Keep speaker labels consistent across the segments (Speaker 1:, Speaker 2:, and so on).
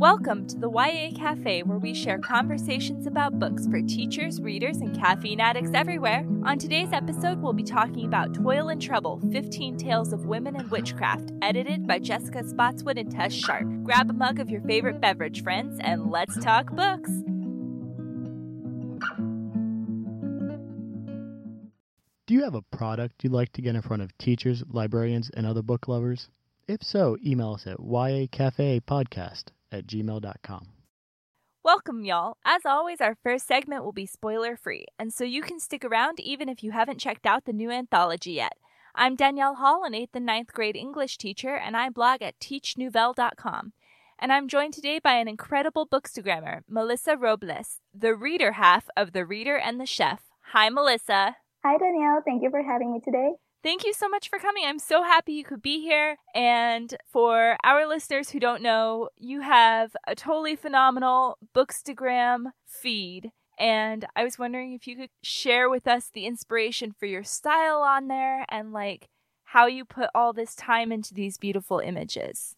Speaker 1: Welcome to the YA Cafe, where we share conversations about books for teachers, readers, and caffeine addicts everywhere. On today's episode, we'll be talking about Toil and Trouble 15 Tales of Women and Witchcraft, edited by Jessica Spotswood and Tess Sharpe. Grab a mug of your favorite beverage, friends, and let's talk books.
Speaker 2: Do you have a product you'd like to get in front of teachers, librarians, and other book lovers? If so, email us at yacafepodcast at gmail.com.
Speaker 1: Welcome, y'all. As always, our first segment will be spoiler free, and so you can stick around even if you haven't checked out the new anthology yet. I'm Danielle Hall, an 8th and ninth grade English teacher, and I blog at teachnouvelle.com. And I'm joined today by an incredible bookstagrammer, Melissa Robles, the reader half of The Reader and the Chef. Hi, Melissa.
Speaker 3: Hi, Danielle. Thank you for having me today.
Speaker 1: Thank you so much for coming. I'm so happy you could be here. And for our listeners who don't know, you have a totally phenomenal Bookstagram feed. And I was wondering if you could share with us the inspiration for your style on there and like how you put all this time into these beautiful images.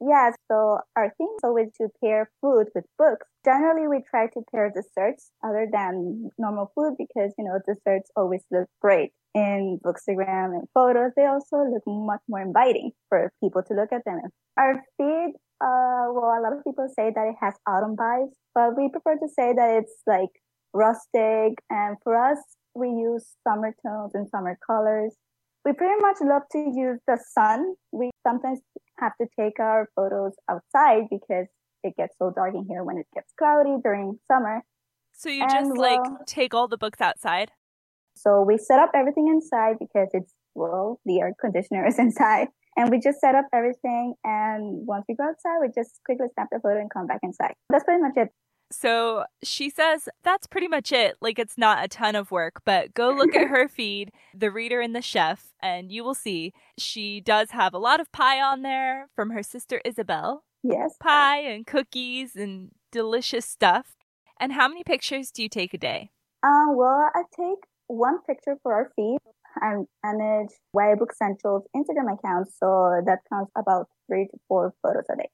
Speaker 3: Yeah, so our theme is always to pair food with books. Generally, we try to pair desserts other than normal food because, you know, desserts always look great in Bookstagram and photos. They also look much more inviting for people to look at them. Our feed, uh, well, a lot of people say that it has autumn vibes, but we prefer to say that it's like rustic. And for us, we use summer tones and summer colors. We pretty much love to use the sun. We sometimes have to take our photos outside because it gets so dark in here when it gets cloudy during summer.
Speaker 1: So you and just like take all the books outside?
Speaker 3: So we set up everything inside because it's, well, the air conditioner is inside. And we just set up everything. And once we go outside, we just quickly snap the photo and come back inside. That's pretty much it.
Speaker 1: So she says that's pretty much it. Like it's not a ton of work, but go look at her feed, The Reader and the Chef, and you will see she does have a lot of pie on there from her sister Isabel.
Speaker 3: Yes.
Speaker 1: Pie and cookies and delicious stuff. And how many pictures do you take a day?
Speaker 3: Uh, well, I take one picture for our feed and manage YA Book Central's Instagram account. So that counts about three to four photos a day.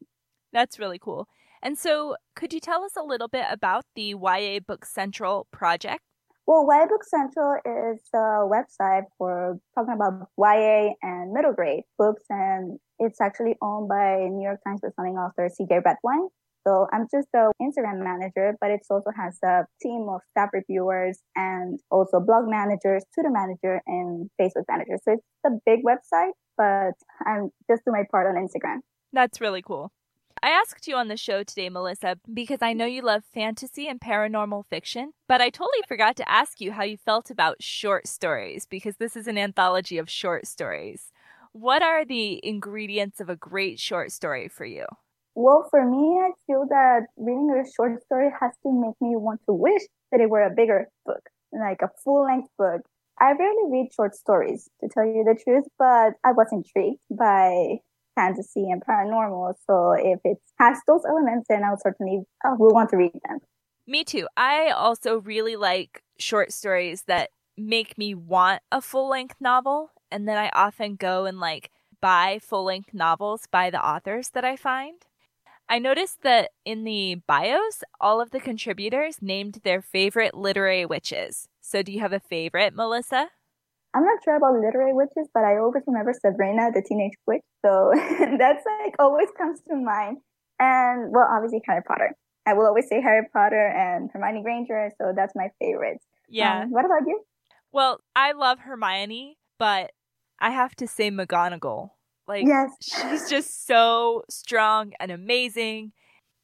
Speaker 1: That's really cool. And so, could you tell us a little bit about the YA Book Central project?
Speaker 3: Well, YA Book Central is a website for talking about YA and middle grade books, and it's actually owned by New York Times bestselling author CJ Redwine. So I'm just the Instagram manager, but it also has a team of staff reviewers and also blog managers, Twitter manager, and Facebook manager. So it's a big website, but I'm just doing my part on Instagram.
Speaker 1: That's really cool. I asked you on the show today, Melissa, because I know you love fantasy and paranormal fiction, but I totally forgot to ask you how you felt about short stories because this is an anthology of short stories. What are the ingredients of a great short story for you?
Speaker 3: Well, for me, I feel that reading a short story has to make me want to wish that it were a bigger book, like a full length book. I rarely read short stories, to tell you the truth, but I was intrigued by fantasy and paranormal. So if it has those elements, then I'll certainly uh, will want to read them.
Speaker 1: Me too. I also really like short stories that make me want a full length novel. And then I often go and like buy full length novels by the authors that I find. I noticed that in the bios, all of the contributors named their favorite literary witches. So, do you have a favorite, Melissa?
Speaker 3: I'm not sure about literary witches, but I always remember Sabrina, the teenage witch. So, that's like always comes to mind. And well, obviously, Harry Potter. I will always say Harry Potter and Hermione Granger. So, that's my favorite.
Speaker 1: Yeah.
Speaker 3: Um, what about you?
Speaker 1: Well, I love Hermione, but I have to say McGonagall. Like,
Speaker 3: yes.
Speaker 1: she's just so strong and amazing.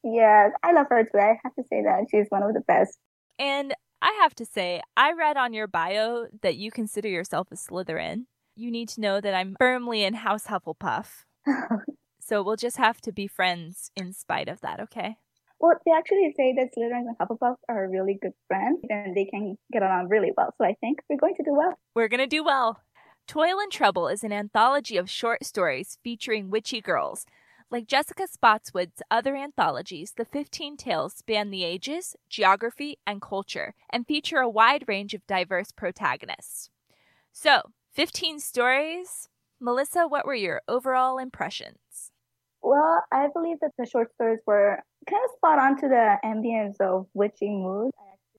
Speaker 3: Yes, I love her too. I have to say that she's one of the best.
Speaker 1: And I have to say, I read on your bio that you consider yourself a Slytherin. You need to know that I'm firmly in House Hufflepuff. so we'll just have to be friends in spite of that, okay?
Speaker 3: Well, they actually say that Slytherins and Hufflepuff are really good friends and they can get along really well. So I think we're going to do well.
Speaker 1: We're going to do well. Toil and Trouble is an anthology of short stories featuring witchy girls. Like Jessica Spotswood's other anthologies, the 15 tales span the ages, geography, and culture, and feature a wide range of diverse protagonists. So, 15 stories. Melissa, what were your overall impressions?
Speaker 3: Well, I believe that the short stories were kind of spot on to the ambience of witchy mood.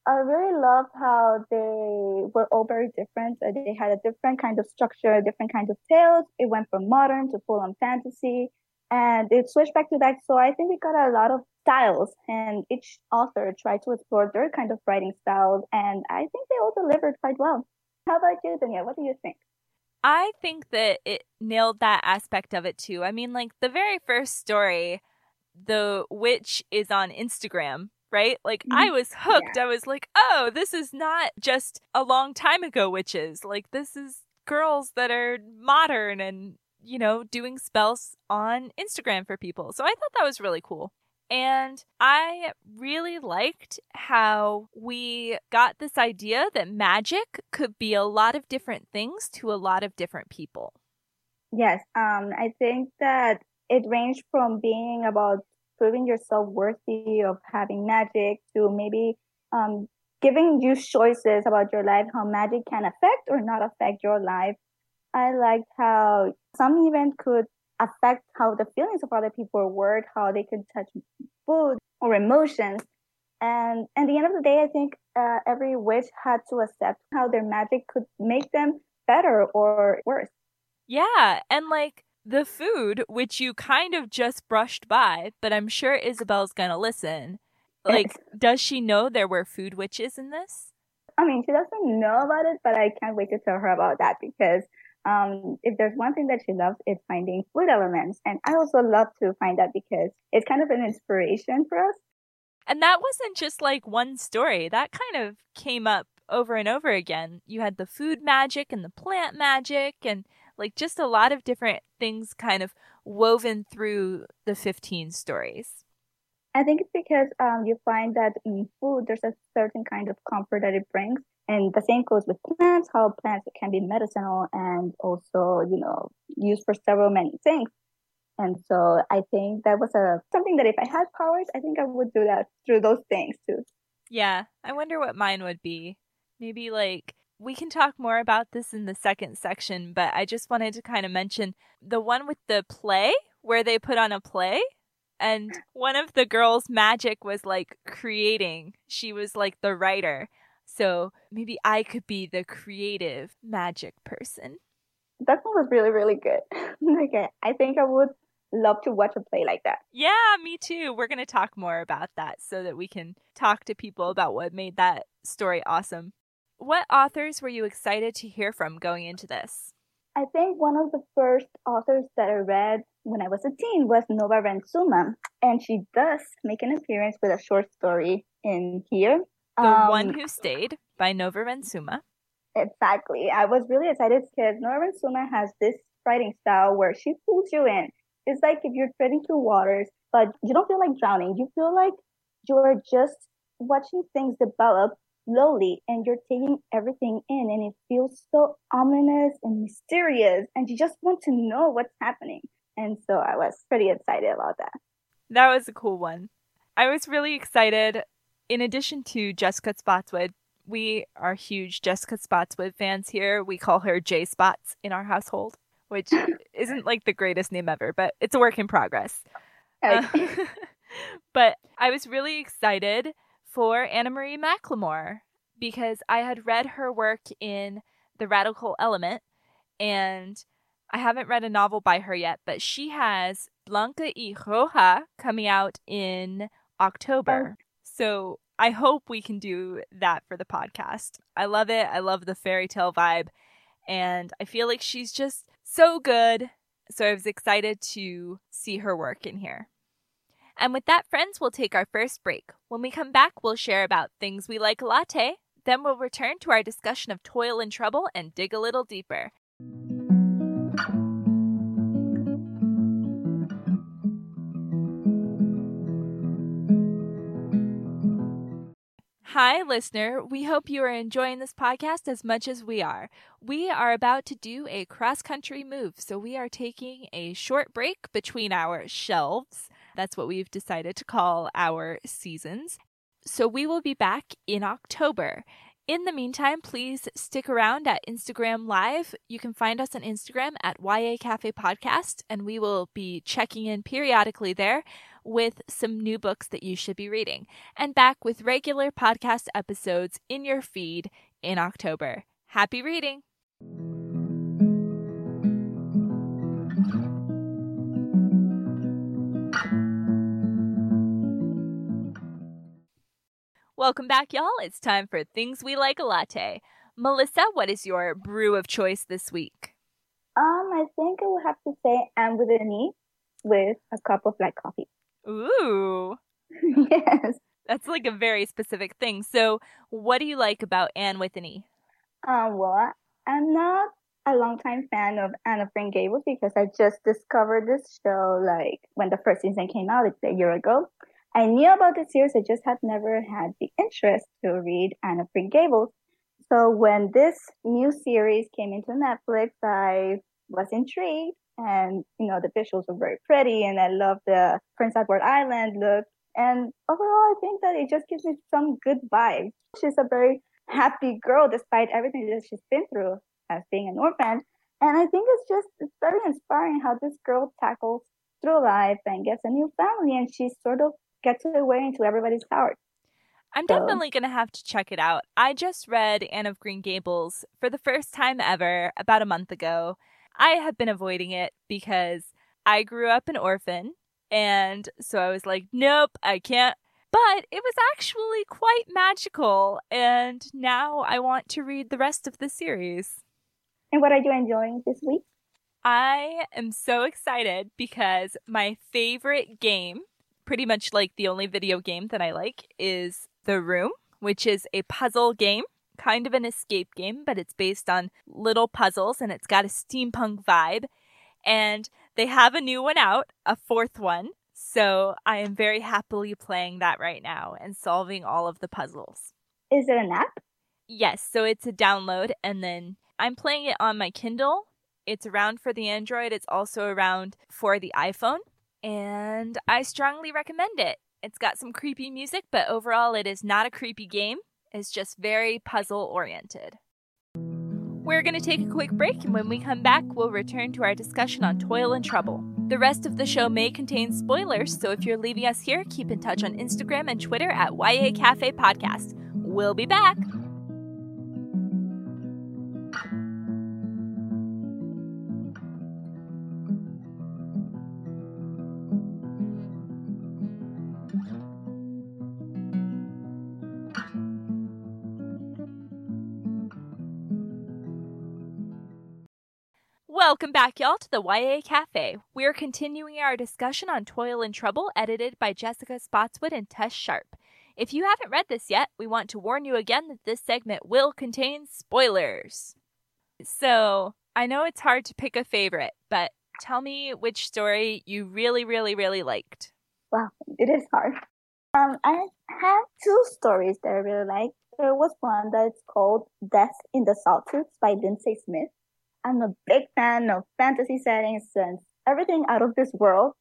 Speaker 3: I really loved how they were all very different. Uh, they had a different kind of structure, different kinds of tales. It went from modern to full on fantasy and it switched back to that. So I think we got a lot of styles and each author tried to explore their kind of writing styles, And I think they all delivered quite well. How about you, Danielle? What do you think?
Speaker 1: I think that it nailed that aspect of it too. I mean, like the very first story, the witch is on Instagram, right? Like I was hooked. Yeah. I was like, oh, this is not just a long time ago witches. Like this is girls that are modern and, you know, doing spells on Instagram for people. So I thought that was really cool. And I really liked how we got this idea that magic could be a lot of different things to a lot of different people.
Speaker 3: Yes, um, I think that it ranged from being about proving yourself worthy of having magic to maybe um, giving you choices about your life, how magic can affect or not affect your life. I liked how some event could affect how the feelings of other people work, how they could touch food or emotions. And at the end of the day, I think uh, every witch had to accept how their magic could make them better or worse.
Speaker 1: Yeah. And like the food, which you kind of just brushed by, but I'm sure Isabel's going to listen. Like, does she know there were food witches in this?
Speaker 3: I mean, she doesn't know about it, but I can't wait to tell her about that because um, if there's one thing that she loves, it's finding food elements. And I also love to find that because it's kind of an inspiration for us.
Speaker 1: And that wasn't just like one story, that kind of came up over and over again. You had the food magic and the plant magic, and like just a lot of different things kind of woven through the 15 stories.
Speaker 3: I think it's because um, you find that in food, there's a certain kind of comfort that it brings. And the same goes with plants, how plants can be medicinal and also, you know, used for several many things. And so I think that was a something that if I had powers, I think I would do that through those things too.
Speaker 1: Yeah, I wonder what mine would be. Maybe like we can talk more about this in the second section, but I just wanted to kind of mention the one with the play where they put on a play and one of the girls' magic was like creating. She was like the writer. So maybe I could be the creative magic person.
Speaker 3: That one was really, really good. okay. I think I would love to watch a play like that.
Speaker 1: Yeah, me too. We're going to talk more about that so that we can talk to people about what made that story awesome. What authors were you excited to hear from going into this?
Speaker 3: I think one of the first authors that I read when I was a teen was Nova Ren Suma, and she does make an appearance with a short story in here.
Speaker 1: The um, One Who Stayed by Nova Ren Suma.
Speaker 3: Exactly. I was really excited because Nova Ren Suma has this writing style where she pulls you in. It's like if you're treading through waters, but you don't feel like drowning. You feel like you're just watching things develop slowly and you're taking everything in and it feels so ominous and mysterious and you just want to know what's happening. And so I was pretty excited about that.
Speaker 1: That was a cool one. I was really excited in addition to Jessica Spotswood, we are huge Jessica Spotswood fans here. We call her J Spots in our household, which isn't like the greatest name ever, but it's a work in progress. Uh, but I was really excited for Anna Marie McLemore because I had read her work in The Radical Element and I haven't read a novel by her yet, but she has Blanca y Roja coming out in October. Oh. So I hope we can do that for the podcast. I love it. I love the fairy tale vibe. And I feel like she's just so good. So I was excited to see her work in here. And with that, friends, we'll take our first break. When we come back, we'll share about things we like latte. Then we'll return to our discussion of toil and trouble and dig a little deeper. Hi, listener. We hope you are enjoying this podcast as much as we are. We are about to do a cross country move, so we are taking a short break between our shelves. That's what we've decided to call our seasons. So we will be back in October. In the meantime, please stick around at Instagram Live. You can find us on Instagram at YA Cafe Podcast, and we will be checking in periodically there with some new books that you should be reading, and back with regular podcast episodes in your feed in October. Happy reading! Welcome back, y'all. It's time for Things We Like a Latte. Melissa, what is your brew of choice this week?
Speaker 3: Um, I think I would have to say Anne with an E with a cup of black coffee.
Speaker 1: Ooh.
Speaker 3: yes.
Speaker 1: That's like a very specific thing. So, what do you like about Anne with an E?
Speaker 3: Um, well, I'm not a longtime fan of Anne of Green Gables because I just discovered this show like when the first season came out, like a year ago. I knew about the series, I just had never had the interest to read Anne of Green Gables. So when this new series came into Netflix, I was intrigued and, you know, the visuals were very pretty and I love the Prince Edward Island look. And overall, I think that it just gives me some good vibes. She's a very happy girl despite everything that she's been through as being an orphan. And I think it's just it's very inspiring how this girl tackles through life and gets a new family and she's sort of gets her way into everybody's heart.
Speaker 1: I'm so. definitely going to have to check it out. I just read Anne of Green Gables for the first time ever about a month ago. I have been avoiding it because I grew up an orphan. And so I was like, nope, I can't. But it was actually quite magical. And now I want to read the rest of the series.
Speaker 3: And what are you enjoying this week?
Speaker 1: I am so excited because my favorite game pretty much like the only video game that I like is The Room, which is a puzzle game, kind of an escape game, but it's based on little puzzles and it's got a steampunk vibe. And they have a new one out, a fourth one. So I am very happily playing that right now and solving all of the puzzles.
Speaker 3: Is it an app?
Speaker 1: Yes, so it's a download and then I'm playing it on my Kindle. It's around for the Android, it's also around for the iPhone and I strongly recommend it. It's got some creepy music, but overall, it is not a creepy game. It's just very puzzle oriented. We're going to take a quick break, and when we come back, we'll return to our discussion on Toil and Trouble. The rest of the show may contain spoilers, so if you're leaving us here, keep in touch on Instagram and Twitter at YA Cafe Podcast. We'll be back. Welcome back, y'all, to the YA Cafe. We're continuing our discussion on Toil and Trouble, edited by Jessica Spotswood and Tess Sharpe. If you haven't read this yet, we want to warn you again that this segment will contain spoilers. So, I know it's hard to pick a favorite, but tell me which story you really, really, really liked.
Speaker 3: Well, it is hard. Um, I have two stories that I really like. There was one that's called Death in the Sawtooths by Lindsay Smith. I'm a big fan of fantasy settings and everything out of this world.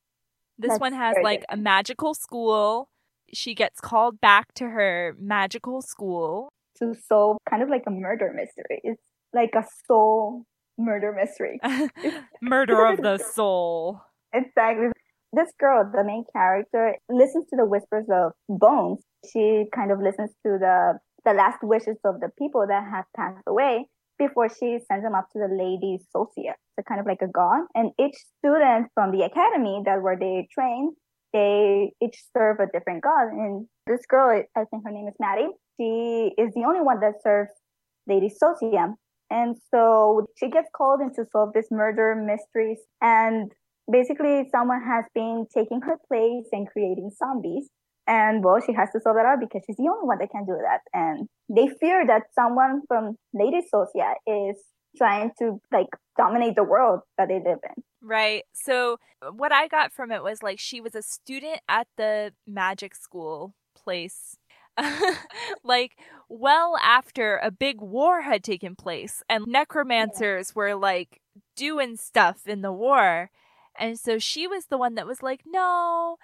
Speaker 1: This That's one has like a magical school. She gets called back to her magical school
Speaker 3: to solve kind of like a murder mystery. It's like a soul murder mystery.
Speaker 1: murder of the soul.
Speaker 3: Exactly. This girl, the main character, listens to the whispers of Bones. She kind of listens to the the last wishes of the people that have passed away before she sends them up to the Lady Sosia. So kind of like a god. And each student from the academy that where they train, they each serve a different god. And this girl, I think her name is Maddie, she is the only one that serves Lady Sosia. And so she gets called in to solve this murder mysteries. And basically someone has been taking her place and creating zombies. And well, she has to solve it out because she's the only one that can do that. And they fear that someone from Lady Sosia is trying to like dominate the world that they live in.
Speaker 1: Right. So what I got from it was like she was a student at the magic school place. like well after a big war had taken place and necromancers yeah. were like doing stuff in the war. And so she was the one that was like, "No,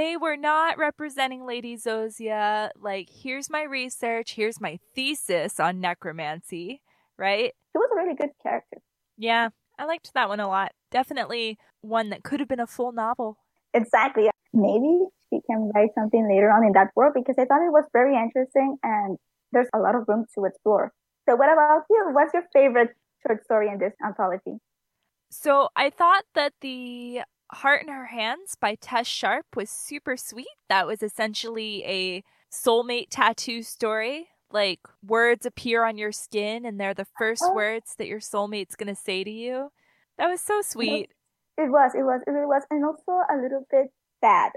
Speaker 1: they were not representing Lady Zozia. Like, here's my research, here's my thesis on necromancy, right?
Speaker 3: She was a really good character.
Speaker 1: Yeah, I liked that one a lot. Definitely one that could have been a full novel.
Speaker 3: Exactly. Maybe she can write something later on in that world because I thought it was very interesting and there's a lot of room to explore. So, what about you? What's your favorite short story in this anthology?
Speaker 1: So, I thought that the Heart in Her Hands by Tess Sharpe was super sweet. That was essentially a soulmate tattoo story. Like words appear on your skin and they're the first oh. words that your soulmate's going to say to you. That was so sweet.
Speaker 3: It was, it was, it really was. And also a little bit sad.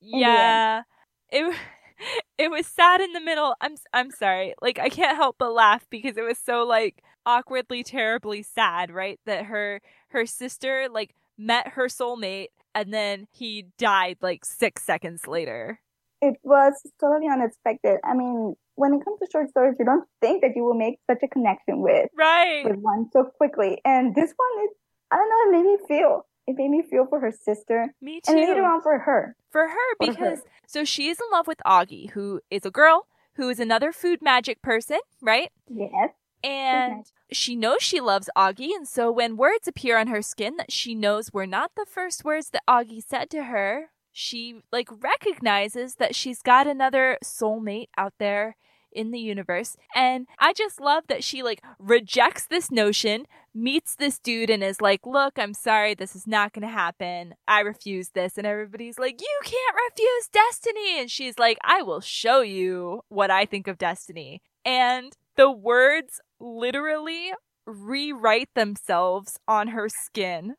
Speaker 1: Yeah. It it was sad in the middle. I'm I'm sorry. Like I can't help but laugh because it was so like awkwardly terribly sad, right? That her her sister like met her soulmate and then he died like 6 seconds later.
Speaker 3: It was totally unexpected. I mean, when it comes to short stories, you don't think that you will make such a connection with
Speaker 1: right
Speaker 3: with one so quickly. And this one, is I don't know, it made me feel it made me feel for her sister.
Speaker 1: Me too.
Speaker 3: And later on for her.
Speaker 1: For her, for because her. so she is in love with Augie, who is a girl who is another food magic person, right?
Speaker 3: Yes.
Speaker 1: And she knows she loves Augie, and so when words appear on her skin that she knows were not the first words that Augie said to her, she like recognizes that she's got another soulmate out there in the universe. And I just love that she like rejects this notion, meets this dude and is like, "Look, I'm sorry, this is not going to happen. I refuse this." And everybody's like, "You can't refuse destiny." And she's like, "I will show you what I think of destiny." And the words literally rewrite themselves on her skin.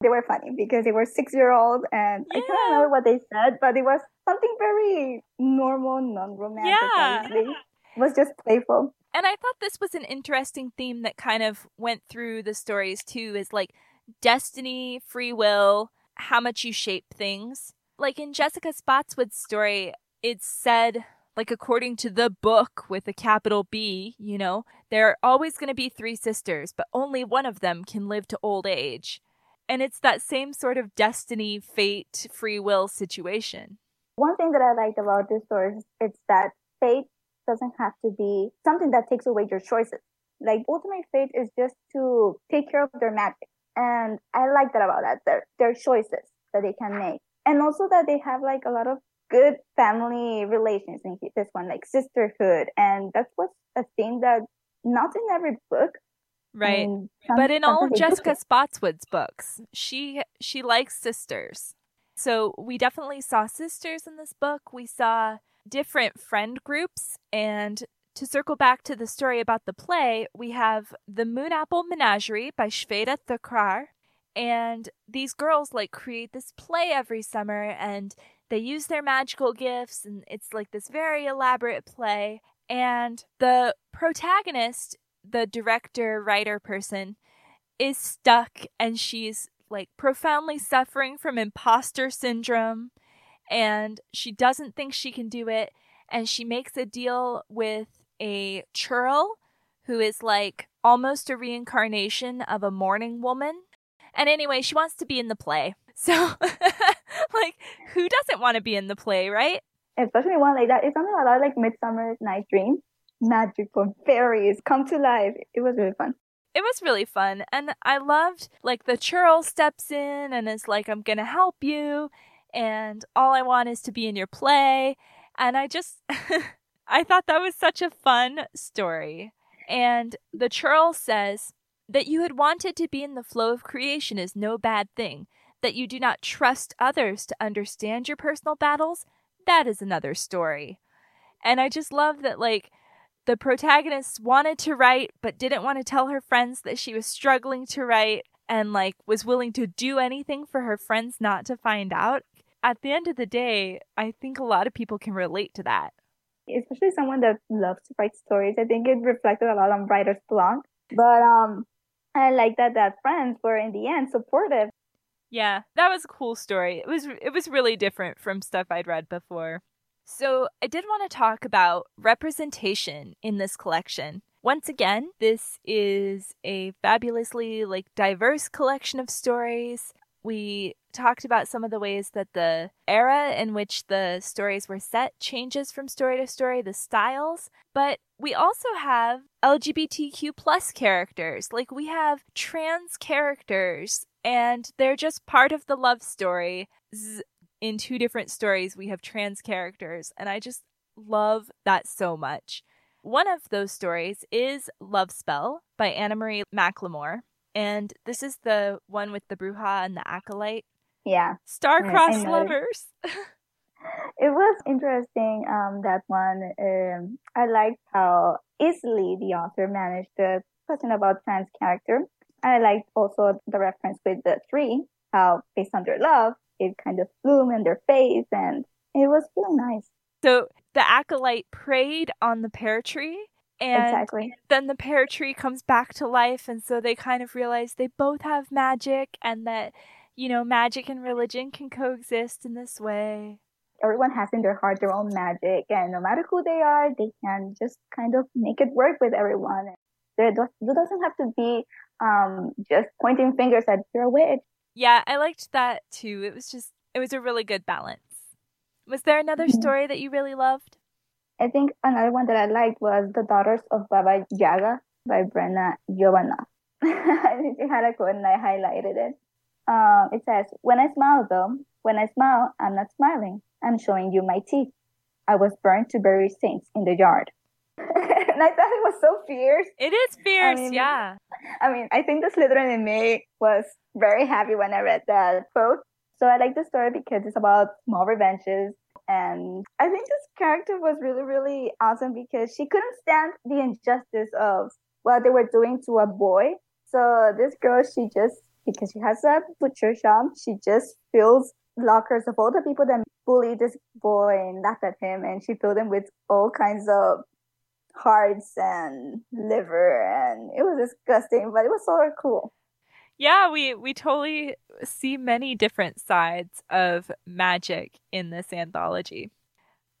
Speaker 3: They were funny because they were six year old and yeah. I can't remember what they said, but it was something very normal, non romantic. Yeah was just playful.
Speaker 1: And I thought this was an interesting theme that kind of went through the stories too is like destiny, free will, how much you shape things. Like in Jessica Spotswood's story, it's said like according to the book with a capital B, you know, there are always going to be three sisters, but only one of them can live to old age. And it's that same sort of destiny, fate, free will situation.
Speaker 3: One thing that I liked about this story is it's that fate doesn't have to be something that takes away your choices. Like ultimate fate is just to take care of their magic. And I like that about that. Their their choices that they can make. And also that they have like a lot of good family relations in this one, like sisterhood. And that's what's a thing that not in every book.
Speaker 1: Right. some, but in all Jessica Spotswood's books, she she likes sisters. So we definitely saw sisters in this book. We saw different friend groups. And to circle back to the story about the play, we have the Moonapple Menagerie by Shveta Thakrar. And these girls like create this play every summer and they use their magical gifts and it's like this very elaborate play. And the protagonist, the director, writer person, is stuck and she's like profoundly suffering from imposter syndrome and she doesn't think she can do it. And she makes a deal with a churel who is like almost a reincarnation of a morning woman. And anyway, she wants to be in the play. So, like, who doesn't want to be in the play, right?
Speaker 3: Especially one like that. It's something a lot like Midsummer Night Dream. magic Magical fairies come to life. It was really fun
Speaker 1: it was really fun and i loved like the churel steps in and is like i'm gonna help you and all I want is to be in your play. And I just, I thought that was such a fun story. And the churel says that you had wanted to be in the flow of creation is no bad thing. That you do not trust others to understand your personal battles, that is another story. And I just love that, like, the protagonist wanted to write, but didn't want to tell her friends that she was struggling to write and, like, was willing to do anything for her friends not to find out at the end of the day, I think a lot of people can relate to that.
Speaker 3: Especially someone that loves to write stories. I think it reflected a lot on writer's block. But um I like that that friends were in the end supportive.
Speaker 1: Yeah, that was a cool story. It was it was really different from stuff I'd read before. So, I did want to talk about representation in this collection. Once again, this is a fabulously like diverse collection of stories we talked about some of the ways that the era in which the stories were set changes from story to story, the styles, but we also have LGBTQ plus characters. Like we have trans characters and they're just part of the love story. In two different stories, we have trans characters, and I just love that so much. One of those stories is Love Spell by Anna Marie McLemore. And this is the one with the Bruja and the Acolyte.
Speaker 3: Yeah.
Speaker 1: Star-crossed lovers.
Speaker 3: it was interesting, um, that one. Um, I liked how easily the author managed the question about trans character. I liked also the reference with the tree, how based on their love, it kind of bloomed in their face and it was really nice.
Speaker 1: So the acolyte prayed on the pear tree and
Speaker 3: exactly.
Speaker 1: then the pear tree comes back to life and so they kind of realize they both have magic and that you know magic and religion can coexist in this way
Speaker 3: everyone has in their heart their own magic and no matter who they are they can just kind of make it work with everyone there doesn't have to be um, just pointing fingers at you're a witch
Speaker 1: yeah i liked that too it was just it was a really good balance was there another mm-hmm. story that you really loved
Speaker 3: I think another one that I liked was The Daughters of Baba Yaga by Brenna Jovanoff. she had a quote and I highlighted it. Um, it says, When I smile, though, when I smile, I'm not smiling. I'm showing you my teeth. I was burned to bury saints in the yard. And I thought it was so fierce.
Speaker 1: It is fierce,
Speaker 3: I mean,
Speaker 1: yeah.
Speaker 3: I mean, I think the Slytherin in me was very happy when I read that quote. So I like the story because it's about small revenges and I think this character was really, really awesome because she couldn't stand the injustice of what they were doing to a boy. So this girl, she just, because she has a butcher shop, she just fills lockers of all the people that bullied this boy and laughed at him. And she filled them with all kinds of hearts and liver. And it was disgusting, but it was so cool.
Speaker 1: Yeah, we we totally see many different sides of magic in this anthology.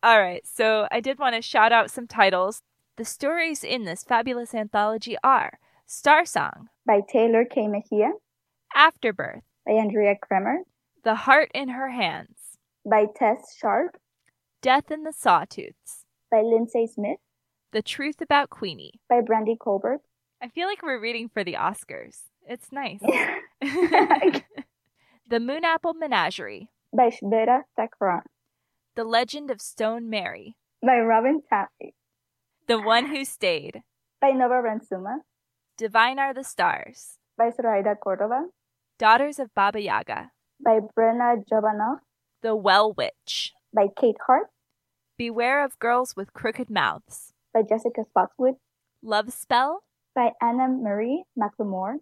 Speaker 1: All right, so I did want to shout out some titles. The stories in this fabulous anthology are Star Song
Speaker 3: by Tehlor Kay Mejia,
Speaker 1: Afterbirth
Speaker 3: by Andrea Cremer,
Speaker 1: The Heart in Her Hands
Speaker 3: by Tess Sharpe,
Speaker 1: Death in the Sawtooths
Speaker 3: by Lindsay Smith,
Speaker 1: The Truth About Queenie
Speaker 3: by Brandy Colbert.
Speaker 1: I feel like we're reading for the Oscars. It's nice. the Moon Apple Menagerie
Speaker 3: by Shveta Thakrar.
Speaker 1: The Legend of Stone Mary
Speaker 3: by Robin Talley.
Speaker 1: The One Who Stayed
Speaker 3: by Nova Ren Suma.
Speaker 1: Divine Are the Stars
Speaker 3: by Zoraida Cordova.
Speaker 1: Daughters of Baba Yaga
Speaker 3: by Brenna Jovanoff.
Speaker 1: The Well Witch
Speaker 3: by Kate Hart.
Speaker 1: Beware of Girls with Crooked Mouths
Speaker 3: by Jessica Spotswood.
Speaker 1: Love Spell
Speaker 3: by Anna Marie McLemore.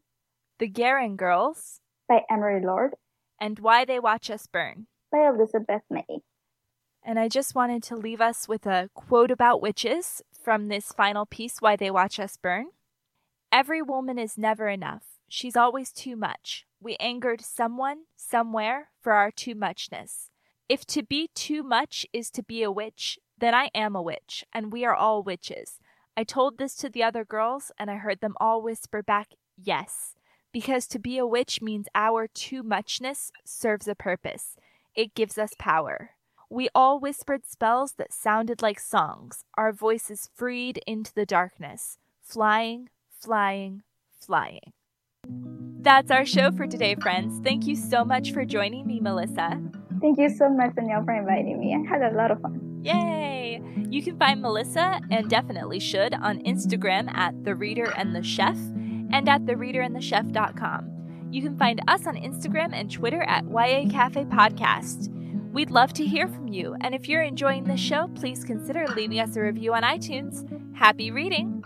Speaker 1: The Guerin Girls
Speaker 3: by Emery Lord.
Speaker 1: And Why They Watch Us Burn
Speaker 3: by Elizabeth May.
Speaker 1: And I just wanted to leave us with a quote about witches from this final piece, Why They Watch Us Burn. Every woman is never enough. She's always too much. We angered someone, somewhere, for our too muchness. If to be too much is to be a witch, then I am a witch, and we are all witches. I told this to the other girls, and I heard them all whisper back, Yes because to be a witch means our too muchness serves a purpose. It gives us power. We all whispered spells that sounded like songs, our voices freed into the darkness, flying, flying, flying. That's our show for today, friends. Thank you so much for joining me, Melissa.
Speaker 3: Thank you so much, Danielle, for inviting me. I had a lot of fun.
Speaker 1: Yay! You can find Melissa, and definitely should, on Instagram at The Reader and the Chef and at thereaderandthechef.com. You can find us on Instagram and Twitter at YA Cafe Podcast. We'd love to hear from you, and if you're enjoying this show, please consider leaving us a review on iTunes. Happy reading!